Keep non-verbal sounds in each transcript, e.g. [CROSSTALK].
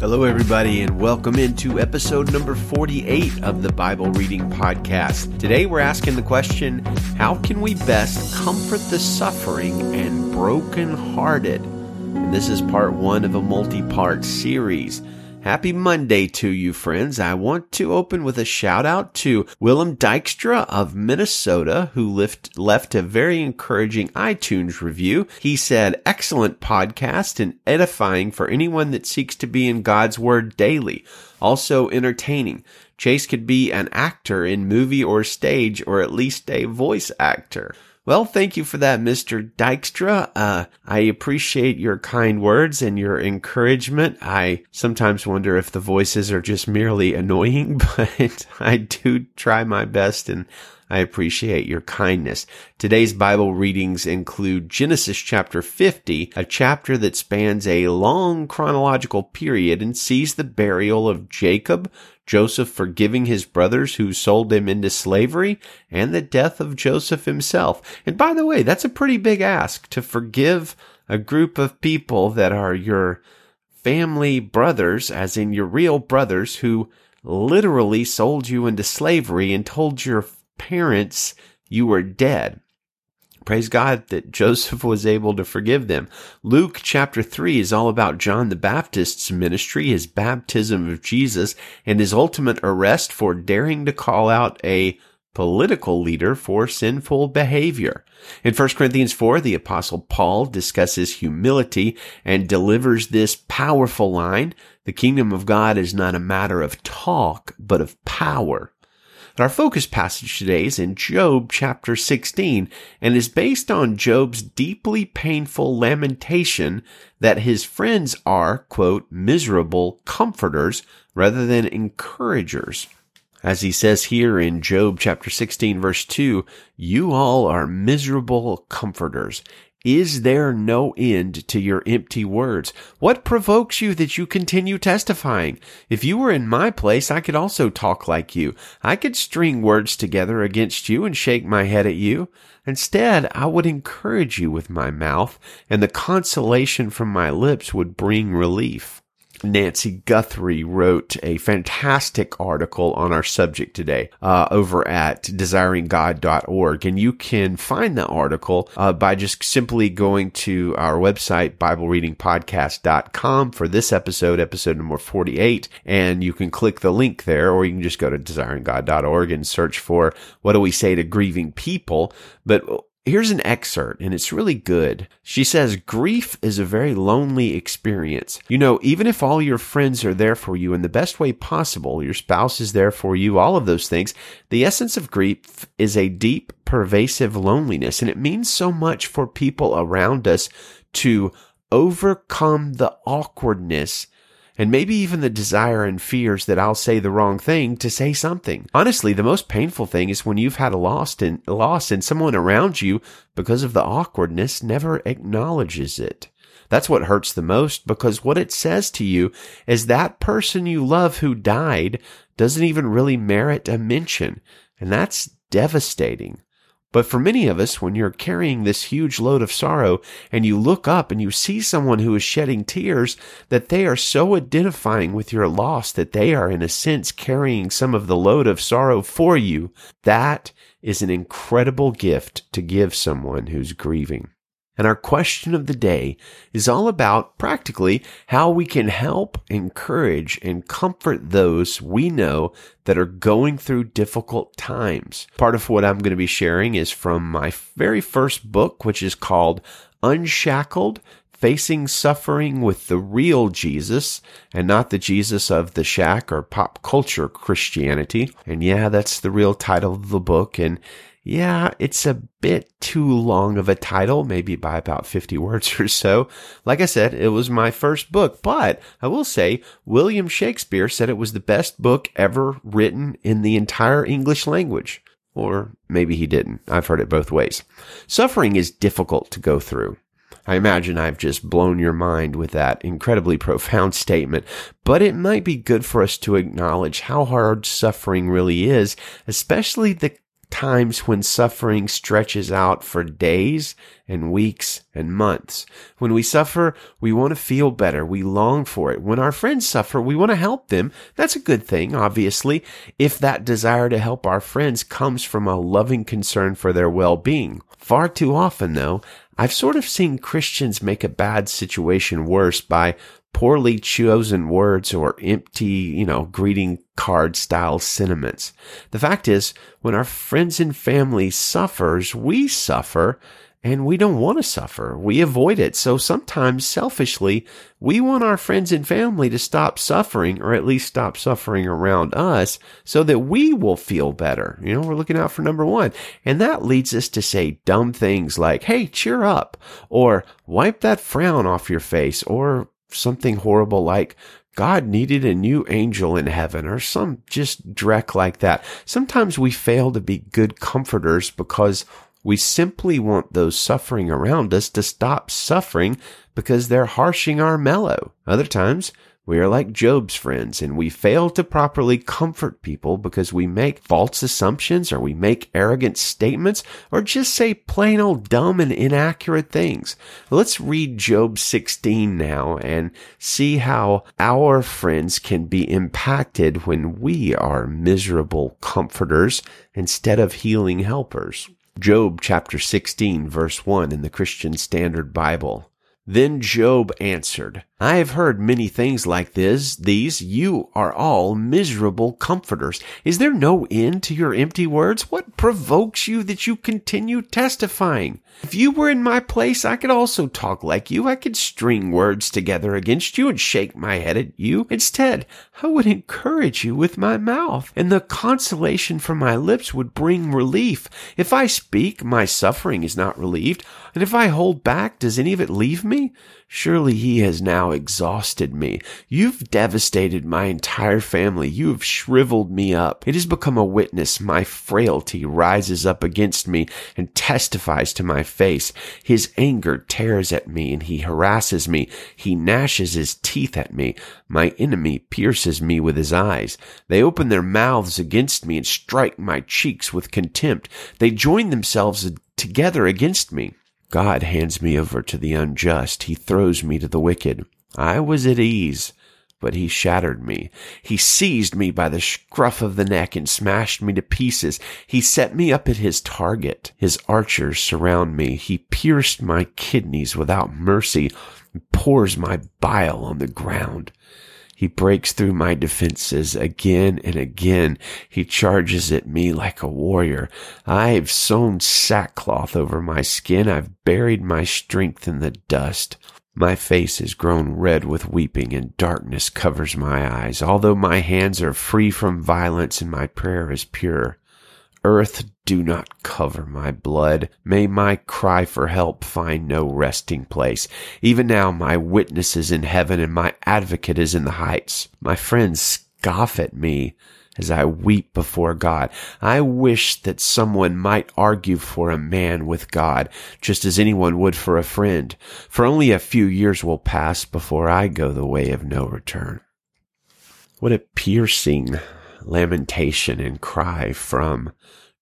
Hello, everybody, and welcome into episode number 48 of the Bible Reading Podcast. Today, we're asking the question How can we best comfort the suffering and brokenhearted? And this is part one of a multi part series. Happy Monday to you, friends. I want to open with a shout out to Willem Dykstra of Minnesota, who left, left a very encouraging iTunes review. He said, excellent podcast and edifying for anyone that seeks to be in God's Word daily. Also entertaining. Chase could be an actor in movie or stage, or at least a voice actor. Well, thank you for that, Mr. Dykstra. Uh, I appreciate your kind words and your encouragement. I sometimes wonder if the voices are just merely annoying, [LAUGHS] but I do try my best and I appreciate your kindness. Today's Bible readings include Genesis chapter 50, a chapter that spans a long chronological period and sees the burial of Jacob, Joseph forgiving his brothers who sold him into slavery, and the death of Joseph himself. And by the way, that's a pretty big ask to forgive a group of people that are your family brothers, as in your real brothers, who literally sold you into slavery and told your parents you were dead. Praise God that Joseph was able to forgive them. Luke chapter 3 is all about John the Baptist's ministry, his baptism of Jesus, and his ultimate arrest for daring to call out a political leader for sinful behavior. In 1 Corinthians 4, the apostle Paul discusses humility and delivers this powerful line. The kingdom of God is not a matter of talk, but of power. Our focus passage today is in Job chapter 16 and is based on Job's deeply painful lamentation that his friends are, quote, miserable comforters rather than encouragers. As he says here in Job chapter 16 verse 2, you all are miserable comforters. Is there no end to your empty words? What provokes you that you continue testifying? If you were in my place, I could also talk like you. I could string words together against you and shake my head at you. Instead, I would encourage you with my mouth, and the consolation from my lips would bring relief. Nancy Guthrie wrote a fantastic article on our subject today uh, over at desiringgod.org. And you can find the article uh, by just simply going to our website, BibleReadingPodcast.com for this episode, episode number 48. And you can click the link there, or you can just go to desiringgod.org and search for what do we say to grieving people. But Here's an excerpt, and it's really good. She says, Grief is a very lonely experience. You know, even if all your friends are there for you in the best way possible, your spouse is there for you, all of those things, the essence of grief is a deep, pervasive loneliness, and it means so much for people around us to overcome the awkwardness and maybe even the desire and fears that I'll say the wrong thing to say something. Honestly, the most painful thing is when you've had a loss and loss and someone around you, because of the awkwardness, never acknowledges it. That's what hurts the most because what it says to you is that person you love who died doesn't even really merit a mention. And that's devastating. But for many of us, when you're carrying this huge load of sorrow and you look up and you see someone who is shedding tears, that they are so identifying with your loss that they are in a sense carrying some of the load of sorrow for you, that is an incredible gift to give someone who's grieving. And our question of the day is all about practically how we can help, encourage, and comfort those we know that are going through difficult times. Part of what I'm going to be sharing is from my very first book, which is called Unshackled facing suffering with the real Jesus and not the Jesus of the shack or pop culture Christianity. And yeah, that's the real title of the book. And yeah, it's a bit too long of a title, maybe by about 50 words [LAUGHS] or so. Like I said, it was my first book, but I will say William Shakespeare said it was the best book ever written in the entire English language. Or maybe he didn't. I've heard it both ways. Suffering is difficult to go through. I imagine I've just blown your mind with that incredibly profound [LAUGHS] statement, but it might be good for us to acknowledge how hard suffering really is, especially the times when suffering stretches out for days and weeks and months. When we suffer, we want to feel better. We long for it. When our friends suffer, we want to help them. That's a good thing, obviously, if that desire to help our friends comes from a loving concern for their well-being. Far too often, though, I've sort of seen Christians make a bad situation worse by poorly chosen words or empty, you know, greeting card style sentiments. The fact is, when our friends and family suffers, we suffer and we don't want to suffer. We avoid it. So sometimes selfishly, we want our friends and family to stop suffering or at least stop suffering around us so that we will feel better. You know, we're looking out for number one. And that leads us to say dumb things like, Hey, cheer up or wipe that frown off your face or something horrible like, God needed a new angel in heaven or some just dreck like that. Sometimes we fail to be good comforters because we simply want those suffering around us to stop suffering because they're harshing our mellow. Other times, we are like Job's friends and we fail to properly comfort people because we make false assumptions or we make arrogant statements or just say plain old dumb and inaccurate things. Let's read Job 16 now and see how our friends can be impacted when we are miserable comforters instead of healing helpers. Job chapter 16 verse 1 in the Christian Standard Bible. Then Job answered, I have heard many things like this. These, you are all miserable comforters. Is there no end to your empty words? What provokes you that you continue testifying? If you were in my place, I could also talk like you. I could string words together against you and shake my head at you. Instead, I would encourage you with my mouth, and the consolation from my lips would bring relief. If I speak, my suffering is not relieved, and if I hold back, does any of it leave me? Surely he has now exhausted me. You've devastated my entire family. You have shriveled me up. It has become a witness. My frailty rises up against me and testifies to my face. His anger tears at me and he harasses me. He gnashes his teeth at me. My enemy pierces me with his eyes. They open their mouths against me and strike my cheeks with contempt. They join themselves together against me. God hands me over to the unjust. He throws me to the wicked. I was at ease, but he shattered me. He seized me by the scruff of the neck and smashed me to pieces. He set me up at his target. His archers surround me. He pierced my kidneys without mercy and pours my bile on the ground. He breaks through my defenses again and again. He charges at me like a warrior. I've sewn sackcloth over my skin. I've buried my strength in the dust. My face has grown red with weeping and darkness covers my eyes. Although my hands are free from violence and my prayer is pure, Earth, do not cover my blood. May my cry for help find no resting place. Even now, my witness is in heaven and my advocate is in the heights. My friends scoff at me as I weep before God. I wish that someone might argue for a man with God, just as anyone would for a friend. For only a few years will pass before I go the way of no return. What a piercing lamentation and cry from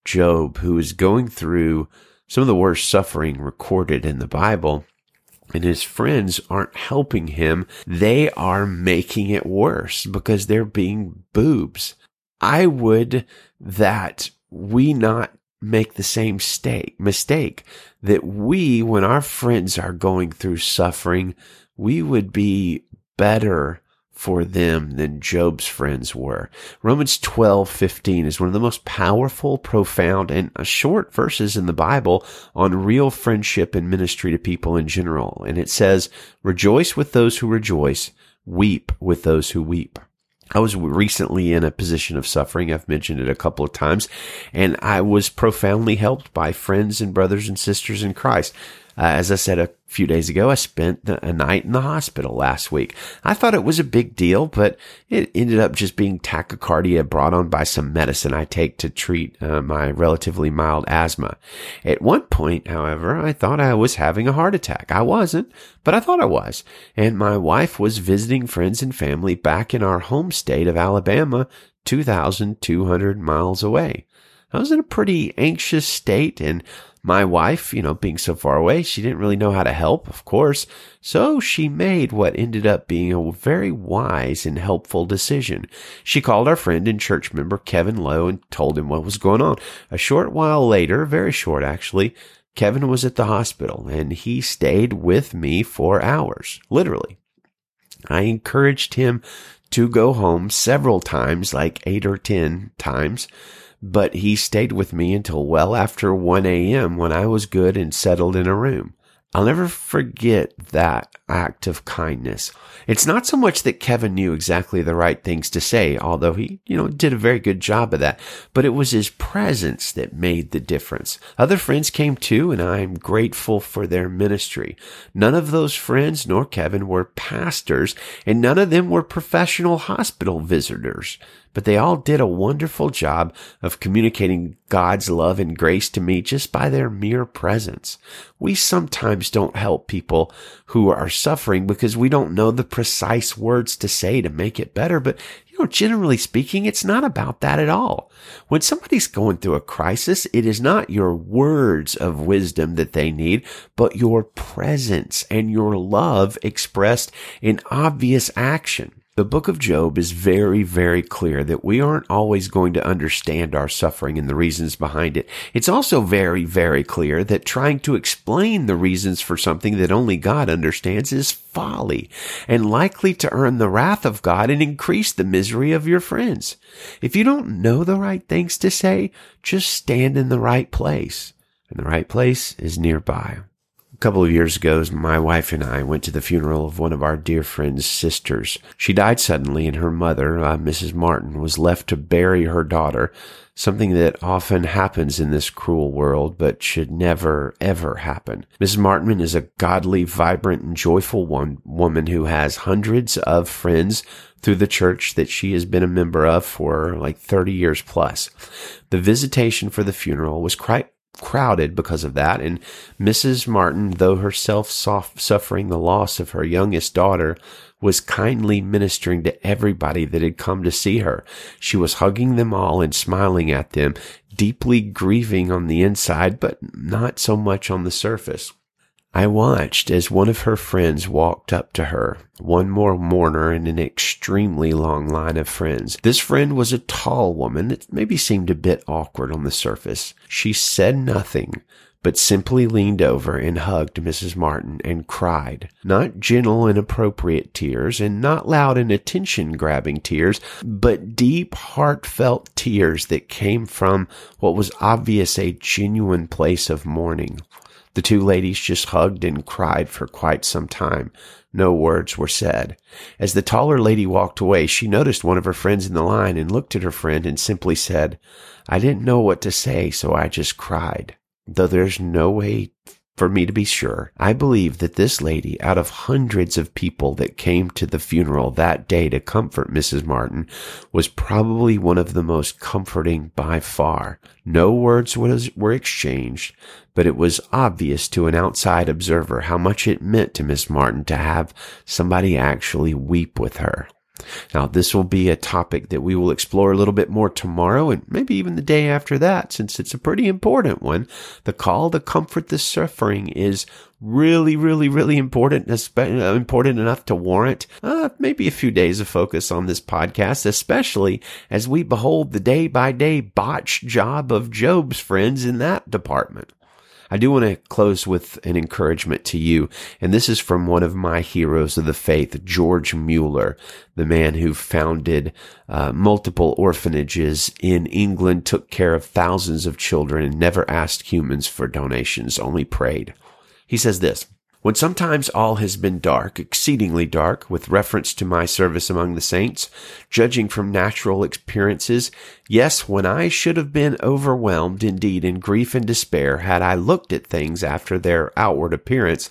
Job, who is going through some of the worst suffering recorded in the Bible. And his friends aren't helping him. They are making it worse because they're being boobs. I would that we not make the same mistake, mistake that we, when our friends are going through suffering, we would be better for them than Job's friends were. Romans 12:15 is one of the most powerful, profound and short verses in the Bible on real friendship and ministry to people in general. And it says, "Rejoice with those who rejoice, weep with those who weep." I was recently in a position of suffering. I've mentioned it a couple of times and I was profoundly helped by friends and brothers and sisters in Christ. Uh, as I said a few days ago, I spent a night in the hospital last week. I thought it was a big deal, but it ended up just being tachycardia brought on by some medicine I take to treat uh, my relatively mild asthma. At one point, however, I thought I was having a heart attack. I wasn't, but I thought I was. And my wife was visiting friends and family back in our home state of Alabama, 2,200 miles away. I was in a pretty anxious state and my wife, you know, being so far away, she didn't really know how to help, of course. So she made what ended up being a very wise and helpful decision. She called our friend and church member Kevin Lowe and told him what was going on. A short while later, very short actually, Kevin was at the hospital and he stayed with me for hours, literally. I encouraged him to go home several times, like eight or 10 times but he stayed with me until well after 1 a.m. when I was good and settled in a room. I'll never forget that act of kindness. It's not so much that Kevin knew exactly the right things to say, although he, you know, did a very good job of that, but it was his presence that made the difference. Other friends came too, and I'm grateful for their ministry. None of those friends nor Kevin were pastors, and none of them were professional hospital visitors but they all did a wonderful job of communicating God's love and grace to me just by their mere presence. We sometimes don't help people who are suffering because we don't know the precise words to say to make it better, but you know, generally speaking, it's not about that at all. When somebody's going through a crisis, it is not your words of wisdom that they need, but your presence and your love expressed in obvious action. The book of Job is very, very clear that we aren't always going to understand our suffering and the reasons behind it. It's also very, very clear that trying to explain the reasons for something that only God understands is folly and likely to earn the wrath of God and increase the misery of your friends. If you don't know the right things to say, just stand in the right place. And the right place is nearby. A couple of years ago, my wife and I went to the funeral of one of our dear friend's sisters. She died suddenly, and her mother, uh, Mrs. Martin, was left to bury her daughter, something that often happens in this cruel world, but should never, ever happen. Mrs. Martin is a godly, vibrant, and joyful one, woman who has hundreds of friends through the church that she has been a member of for like 30 years plus. The visitation for the funeral was quite crowded because of that. And Mrs. Martin, though herself soft, suffering the loss of her youngest daughter, was kindly ministering to everybody that had come to see her. She was hugging them all and smiling at them, deeply grieving on the inside, but not so much on the surface. I watched as one of her friends walked up to her, one more mourner in an extremely long line of friends. This friend was a tall woman that maybe seemed a bit awkward on the surface. She said nothing, but simply leaned over and hugged Mrs. Martin and cried. Not gentle and appropriate tears and not loud and attention grabbing tears, but deep heartfelt tears that came from what was obvious a genuine place of mourning. The two ladies just hugged and cried for quite some time. No words were said. As the taller lady walked away, she noticed one of her friends in the line and looked at her friend and simply said, I didn't know what to say, so I just cried. Though there's no way for me to be sure. I believe that this lady, out of hundreds of people that came to the funeral that day to comfort Mrs. Martin, was probably one of the most comforting by far. No words was, were exchanged, but it was obvious to an outside observer how much it meant to Miss Martin to have somebody actually weep with her. Now, this will be a topic that we will explore a little bit more tomorrow and maybe even the day after that, since it's a pretty important one. The call to comfort the suffering is really, really, really important, important enough to warrant uh, maybe a few days of focus on this podcast, especially as we behold the day by day botched job of Job's friends in that department. I do want to close with an encouragement to you. And this is from one of my heroes of the faith, George Mueller, the man who founded uh, multiple orphanages in England, took care of thousands of children and never asked humans for donations, only prayed. He says this, when sometimes all has been dark, exceedingly dark, with reference to my service among the saints, judging from natural experiences, yes, when I should have been overwhelmed indeed in grief and despair had I looked at things after their outward appearance,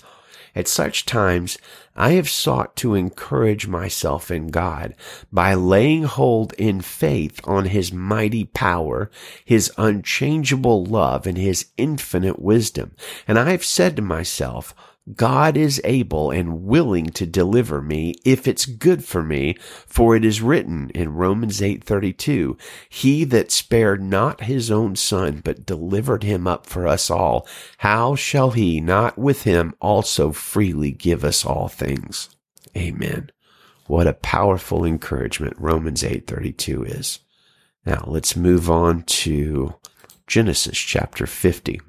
at such times I have sought to encourage myself in God by laying hold in faith on His mighty power, His unchangeable love, and His infinite wisdom. And I have said to myself, God is able and willing to deliver me if it's good for me, for it is written in Romans 8:32, he that spared not his own son but delivered him up for us all, how shall he not with him also freely give us all things? Amen. What a powerful encouragement Romans 8:32 is. Now, let's move on to Genesis chapter 50.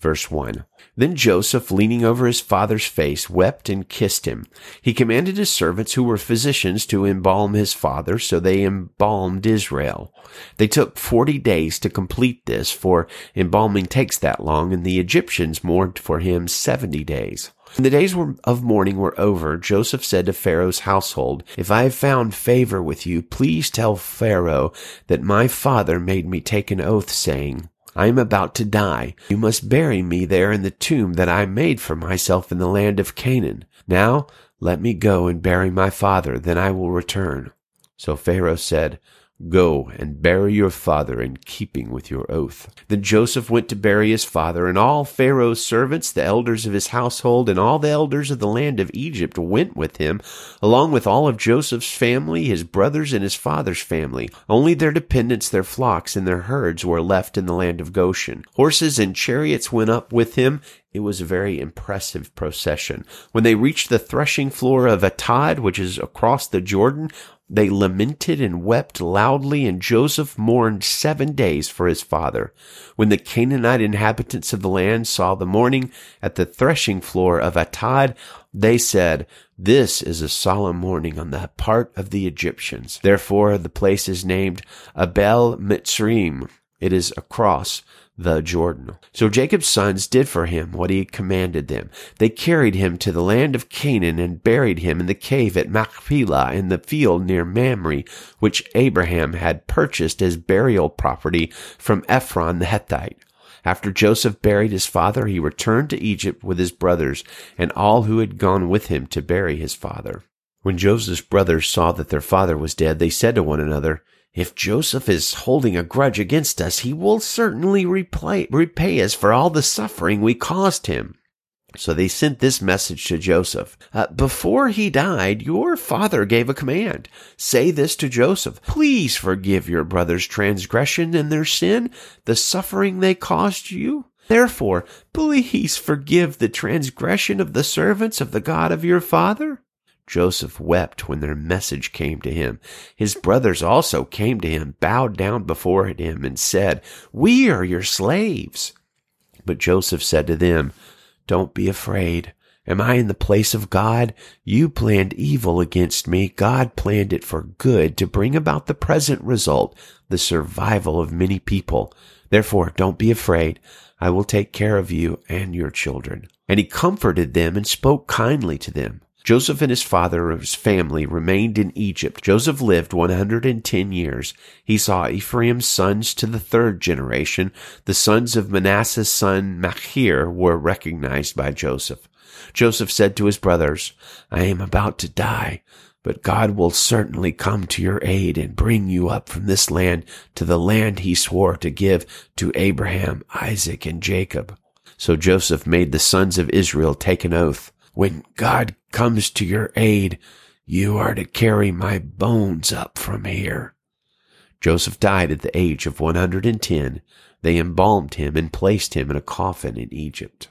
Verse 1. Then Joseph, leaning over his father's face, wept and kissed him. He commanded his servants, who were physicians, to embalm his father, so they embalmed Israel. They took forty days to complete this, for embalming takes that long, and the Egyptians mourned for him seventy days. When the days of mourning were over, Joseph said to Pharaoh's household, If I have found favor with you, please tell Pharaoh that my father made me take an oath, saying, I am about to die. You must bury me there in the tomb that I made for myself in the land of Canaan. Now let me go and bury my father, then I will return. So Pharaoh said, Go and bury your father in keeping with your oath. Then Joseph went to bury his father, and all Pharaoh's servants, the elders of his household, and all the elders of the land of Egypt went with him, along with all of Joseph's family, his brothers, and his father's family. Only their dependents, their flocks, and their herds were left in the land of Goshen. Horses and chariots went up with him, it was a very impressive procession. When they reached the threshing floor of Atad, which is across the Jordan, they lamented and wept loudly, and Joseph mourned seven days for his father. When the Canaanite inhabitants of the land saw the mourning at the threshing floor of Atad, they said, This is a solemn mourning on the part of the Egyptians. Therefore the place is named Abel Mitzrayim. It is across the Jordan. So Jacob's sons did for him what he commanded them. They carried him to the land of Canaan and buried him in the cave at Machpelah in the field near Mamre, which Abraham had purchased as burial property from Ephron the Hittite. After Joseph buried his father, he returned to Egypt with his brothers and all who had gone with him to bury his father. When Joseph's brothers saw that their father was dead, they said to one another, if Joseph is holding a grudge against us, he will certainly repay, repay us for all the suffering we caused him. So they sent this message to Joseph. Uh, before he died, your father gave a command. Say this to Joseph. Please forgive your brother's transgression and their sin, the suffering they caused you. Therefore, please forgive the transgression of the servants of the God of your father. Joseph wept when their message came to him. His brothers also came to him, bowed down before him, and said, We are your slaves. But Joseph said to them, Don't be afraid. Am I in the place of God? You planned evil against me. God planned it for good to bring about the present result, the survival of many people. Therefore, don't be afraid. I will take care of you and your children. And he comforted them and spoke kindly to them. Joseph and his father and his family remained in Egypt. Joseph lived 110 years. He saw Ephraim's sons to the third generation. The sons of Manasseh's son Machir were recognized by Joseph. Joseph said to his brothers, I am about to die, but God will certainly come to your aid and bring you up from this land to the land he swore to give to Abraham, Isaac, and Jacob. So Joseph made the sons of Israel take an oath. When God comes to your aid, you are to carry my bones up from here. Joseph died at the age of 110. They embalmed him and placed him in a coffin in Egypt.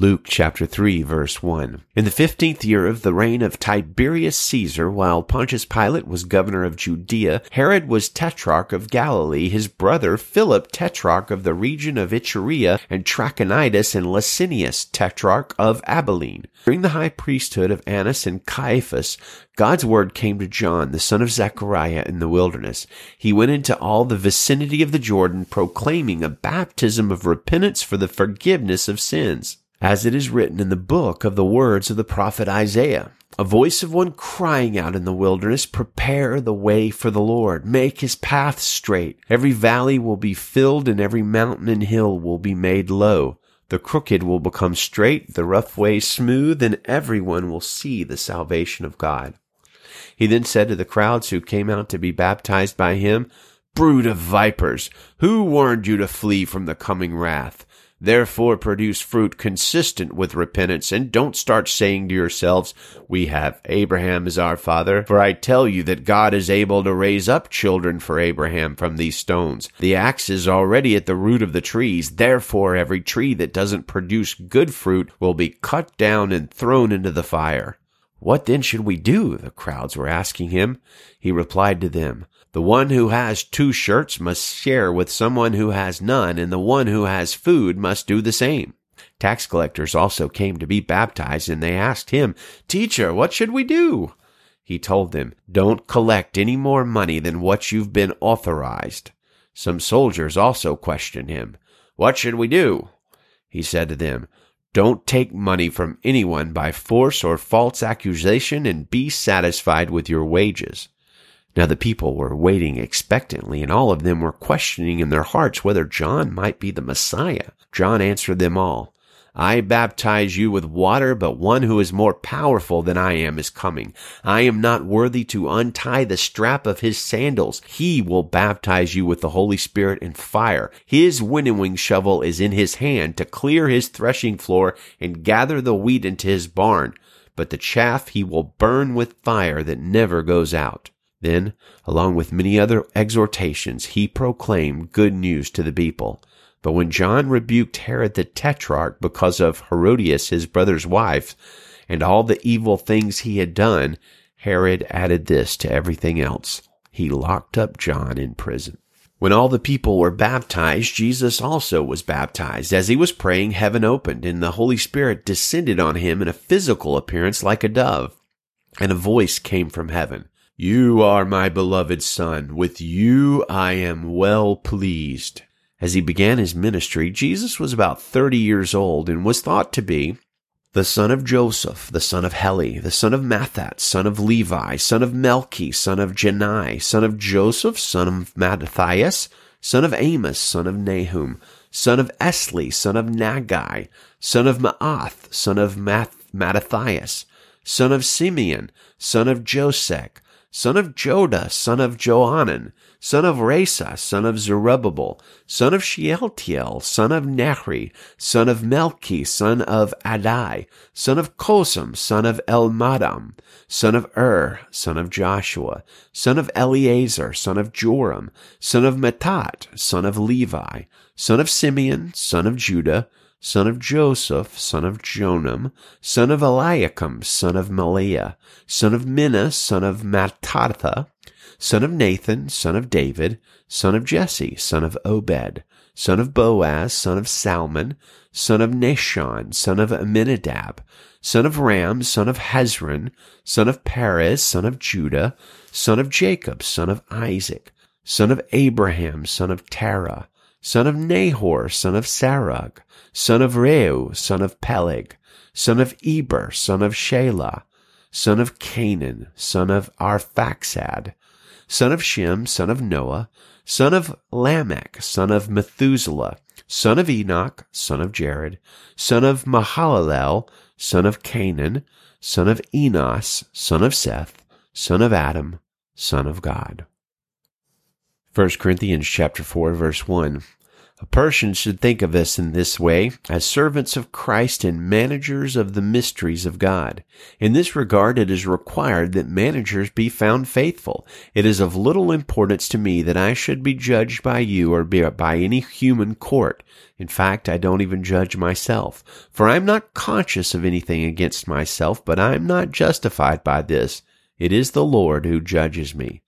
Luke chapter 3 verse 1. In the fifteenth year of the reign of Tiberius Caesar, while Pontius Pilate was governor of Judea, Herod was tetrarch of Galilee, his brother Philip tetrarch of the region of Iturea, and Trachonitis and Lysanias tetrarch of Abilene. During the high priesthood of Annas and Caiaphas, God's word came to John, the son of Zechariah, in the wilderness. He went into all the vicinity of the Jordan, proclaiming a baptism of repentance for the forgiveness of sins as it is written in the book of the words of the prophet Isaiah. A voice of one crying out in the wilderness, prepare the way for the Lord, make his path straight. Every valley will be filled and every mountain and hill will be made low. The crooked will become straight, the rough way smooth, and everyone will see the salvation of God. He then said to the crowds who came out to be baptized by him, Brood of vipers, who warned you to flee from the coming wrath? Therefore produce fruit consistent with repentance and don't start saying to yourselves, we have Abraham as our father. For I tell you that God is able to raise up children for Abraham from these stones. The axe is already at the root of the trees. Therefore every tree that doesn't produce good fruit will be cut down and thrown into the fire. What then should we do? The crowds were asking him. He replied to them, The one who has two shirts must share with someone who has none, and the one who has food must do the same. Tax collectors also came to be baptized, and they asked him, Teacher, what should we do? He told them, Don't collect any more money than what you've been authorized. Some soldiers also questioned him, What should we do? He said to them, don't take money from anyone by force or false accusation and be satisfied with your wages. Now the people were waiting expectantly, and all of them were questioning in their hearts whether John might be the Messiah. John answered them all, I baptize you with water, but one who is more powerful than I am is coming. I am not worthy to untie the strap of his sandals. He will baptize you with the Holy Spirit and fire. His winnowing shovel is in his hand to clear his threshing floor and gather the wheat into his barn, but the chaff he will burn with fire that never goes out. Then, along with many other exhortations, he proclaimed good news to the people. But when John rebuked Herod the Tetrarch because of Herodias, his brother's wife, and all the evil things he had done, Herod added this to everything else. He locked up John in prison. When all the people were baptized, Jesus also was baptized. As he was praying, heaven opened, and the Holy Spirit descended on him in a physical appearance like a dove. And a voice came from heaven. You are my beloved Son. With you I am well pleased. As he began his ministry, Jesus was about 30 years old and was thought to be the son of Joseph, the son of Heli, the son of Matthat, son of Levi, son of Melchi, son of Jannai, son of Joseph, son of Mattathias, son of Amos, son of Nahum, son of Esli, son of Naggai, son of Maath, son of Math- Mattathias, son of Simeon, son of Josech, son of Joda, son of Johanan, son of Rhesa, son of Zerubbabel, son of Shealtiel, son of Neri, son of Melchi, son of Adai, son of Cosam, son of Elmadam, son of Ur, son of Joshua, son of Eleazar, son of Joram, son of Matthat, son of Levi, son of Simeon, son of Judah, son of Joseph, son of Jonam, son of Eliakim, son of Melea, son of Menna, son of Mattatha, son of Nathan, son of David, son of Jesse, son of Obed, son of Boaz, son of Salmon, son of Nahshon, son of Amminadab, son of Ram, son of Hezron, son of Perez, son of Judah, son of Jacob, son of Isaac, son of Abraham, son of Terah, son of Nahor, son of Serug, son of Reu, son of Peleg, son of Eber, son of Shelah, son of Cainan, son of Arphaxad, son of Shem, son of Noah, son of Lamech, son of Methuselah, son of Enoch, son of Jared, son of Mahalalel, son of Cainan, son of Enos, son of Seth, son of Adam, son of God. 1 Corinthians chapter 4 verse 1 a person should think of us in this way as servants of Christ and managers of the mysteries of God. In this regard, it is required that managers be found faithful. It is of little importance to me that I should be judged by you or by any human court. In fact, I don't even judge myself, for I am not conscious of anything against myself, but I am not justified by this. It is the Lord who judges me.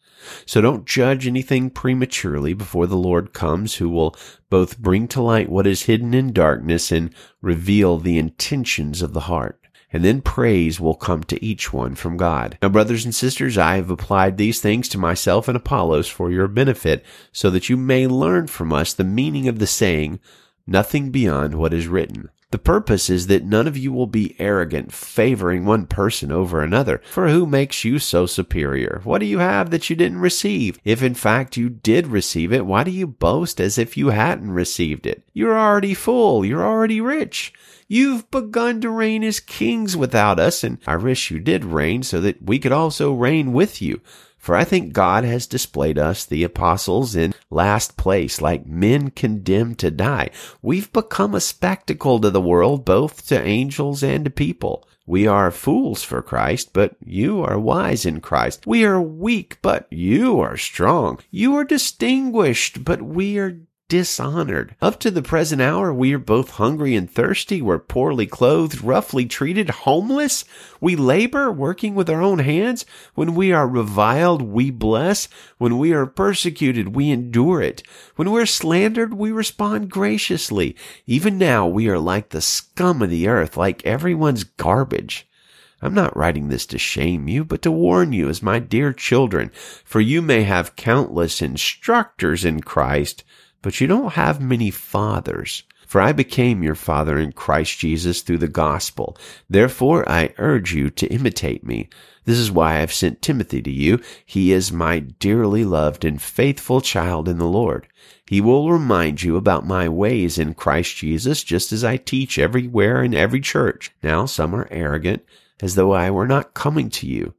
So don't judge anything prematurely before the Lord comes, who will both bring to light what is hidden in darkness and reveal the intentions of the heart. And then praise will come to each one from God. Now, brothers and sisters, I have applied these things to myself and Apollos for your benefit, so that you may learn from us the meaning of the saying, nothing beyond what is written. The purpose is that none of you will be arrogant, favoring one person over another. For who makes you so superior? What do you have that you didn't receive? If in fact you did receive it, why do you boast as if you hadn't received it? You're already full. You're already rich. You've begun to reign as kings without us, and I wish you did reign so that we could also reign with you. For I think God has displayed us, the apostles, in last place, like men condemned to die. We've become a spectacle to the world, both to angels and to people. We are fools for Christ, but you are wise in Christ. We are weak, but you are strong. You are distinguished, but we are dishonored. Up to the present hour, we are both hungry and thirsty. We're poorly clothed, roughly treated, homeless. We labor, working with our own hands. When we are reviled, we bless. When we are persecuted, we endure it. When we're slandered, we respond graciously. Even now, we are like the scum of the earth, like everyone's garbage. I'm not writing this to shame you, but to warn you as my dear children, for you may have countless instructors in Christ, but you don't have many fathers. For I became your father in Christ Jesus through the gospel. Therefore I urge you to imitate me. This is why I have sent Timothy to you. He is my dearly loved and faithful child in the Lord. He will remind you about my ways in Christ Jesus, just as I teach everywhere in every church. Now some are arrogant, as though I were not coming to you.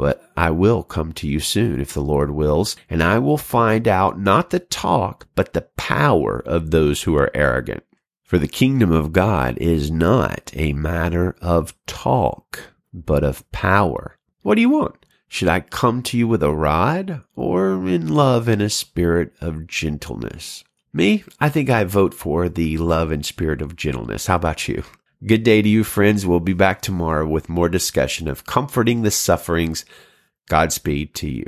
But I will come to you soon, if the Lord wills, and I will find out not the talk, but the power of those who are arrogant. For the kingdom of God is not a matter of talk, but of power. What do you want? Should I come to you with a rod, or in love and a spirit of gentleness? Me, I think I vote for the love and spirit of gentleness. How about you? Good day to you, friends. We'll be back tomorrow with more discussion of comforting the sufferings. Godspeed to you.